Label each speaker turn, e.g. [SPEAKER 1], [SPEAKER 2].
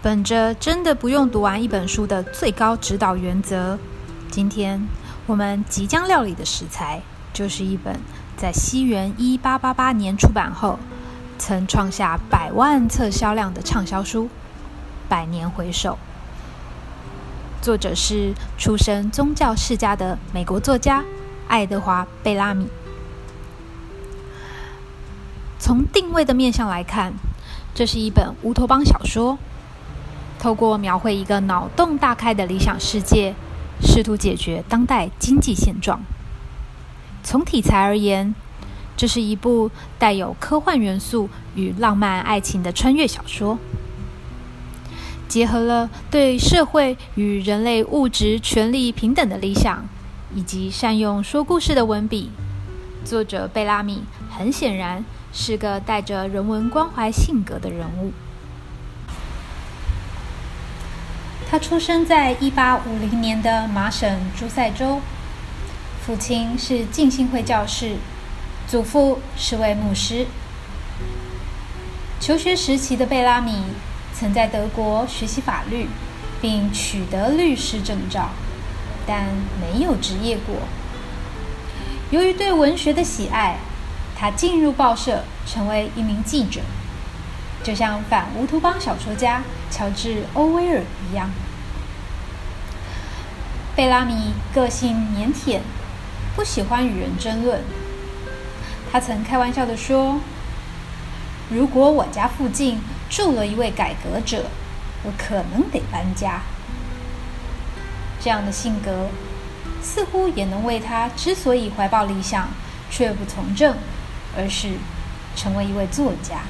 [SPEAKER 1] 本着真的不用读完一本书的最高指导原则，今天我们即将料理的食材就是一本在西元一八八八年出版后，曾创下百万册销量的畅销书《百年回首》。作者是出身宗教世家的美国作家爱德华·贝拉米。从定位的面向来看，这是一本乌托邦小说，透过描绘一个脑洞大开的理想世界，试图解决当代经济现状。从题材而言，这是一部带有科幻元素与浪漫爱情的穿越小说。结合了对社会与人类物质权利平等的理想，以及善用说故事的文笔，作者贝拉米很显然是个带着人文关怀性格的人物。他出生在一八五零年的麻省诸塞州，父亲是浸信会教士，祖父是位牧师。求学时期的贝拉米，曾在德国学习法律，并取得律师证照，但没有执业过。由于对文学的喜爱，他进入报社，成为一名记者，就像反乌托邦小说家乔治·欧威尔一样。贝拉米个性腼腆，不喜欢与人争论。他曾开玩笑地说：“如果我家附近……”住了一位改革者，我可能得搬家。这样的性格，似乎也能为他之所以怀抱理想却不从政，而是成为一位作家。